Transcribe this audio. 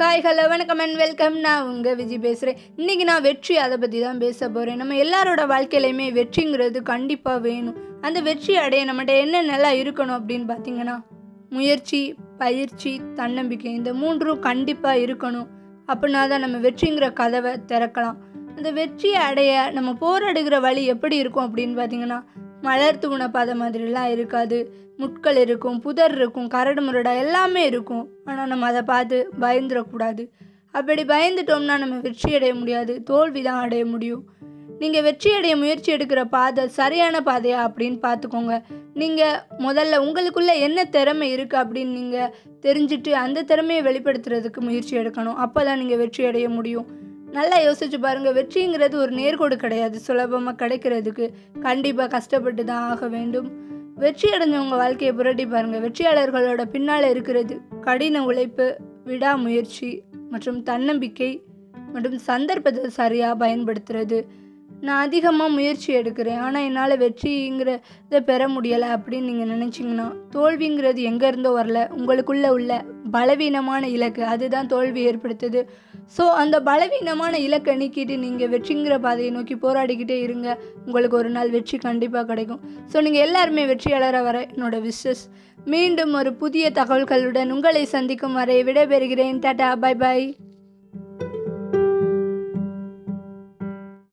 Hi hello வணக்கம் and welcome நான் உங்கள் விஜய் பேசுகிறேன் இன்றைக்கி நான் வெற்றி அதை பற்றி தான் பேச போகிறேன் நம்ம எல்லாரோட வாழ்க்கையிலையுமே வெற்றிங்கிறது கண்டிப்பாக வேணும். அந்த வெற்றி அடைய நம்மகிட்ட என்னென்னலாம் இருக்கணும் அப்படின்னு பார்த்தீங்கன்னா முயற்சி பயிற்சி தன்னம்பிக்கை இந்த மூன்றும் கண்டிப்பாக இருக்கணும். அப்படின்னா தான் நம்ம வெற்றிங்கிற கதவை திறக்கலாம். அந்த வெற்றியை அடைய நம்ம போராடுகிற வழி எப்படி இருக்கும் அப்படின்னு பார்த்தீங்கன்னா மலர் தூண பாதை மாதிரிலாம் இருக்காது. முட்கள் இருக்கும் புதர் இருக்கும் கரடு முரடா எல்லாமே இருக்கும். ஆனால் நம்ம அதை பார்த்து பயந்துடக்கூடாது. அப்படி பயந்துட்டோம்னா நம்ம வெற்றி அடைய முடியாது. தோல்வி தான் அடைய முடியும். நீங்கள் வெற்றி அடைய முயற்சி எடுக்கிற பாதை சரியான பாதையா அப்படின்னு பார்த்துக்கோங்க. நீங்கள் முதல்ல உங்களுக்குள்ளே என்ன திறமை இருக்குது அப்படின்னு நீங்கள் தெரிஞ்சுட்டு அந்த திறமையை வெளிப்படுத்துறதுக்கு முயற்சி எடுக்கணும். அப்போ தான் நீங்கள் வெற்றி அடைய முடியும். நல்லா யோசிச்சு பாருங்கள் வெற்றிங்கிறது ஒரு நேர்கோடு கிடையாது. சுலபமாக கிடைக்கிறதுக்கு கண்டிப்பாக கஷ்டப்பட்டு தான் ஆக வேண்டும். வெற்றி அடைஞ்சவங்க வாழ்க்கையை புரட்டி பாருங்கள் வெற்றியாளர்களோட பின்னால் இருக்கிறது கடின உழைப்பு விடாமுயற்சி மற்றும் தன்னம்பிக்கை மற்றும் சந்தர்ப்பத்தை சரியாக பயன்படுத்துறது. நான் அதிகமாக முயற்சி எடுக்கிறேன். ஆனால் என்னால் வெற்றிங்கிறத பெற முடியலை அப்படின்னு நீங்கள் நினச்சிங்கன்னா தோல்விங்கிறது எங்கேருந்தோ வரல உங்களுக்குள்ளே உள்ள பலவீனமான இலக்கு அதுதான் தோல்வி ஏற்படுத்துது. ஸோ அந்த பலவீனமான இலக்கை நீக்கிட்டு நீங்கள் வெற்றிங்கிற பாதையை நோக்கி போராடிக்கிட்டே இருங்க. உங்களுக்கு ஒரு நாள் வெற்றி கண்டிப்பாக கிடைக்கும். ஸோ நீங்கள் எல்லாருமே வெற்றியாளராக வர என்னோட விஷஸ் மீண்டும் ஒரு புதிய தகவல்களுடன் உங்களை சந்திக்கும் வரை விடைபெறுகிறேன். Tata bye bye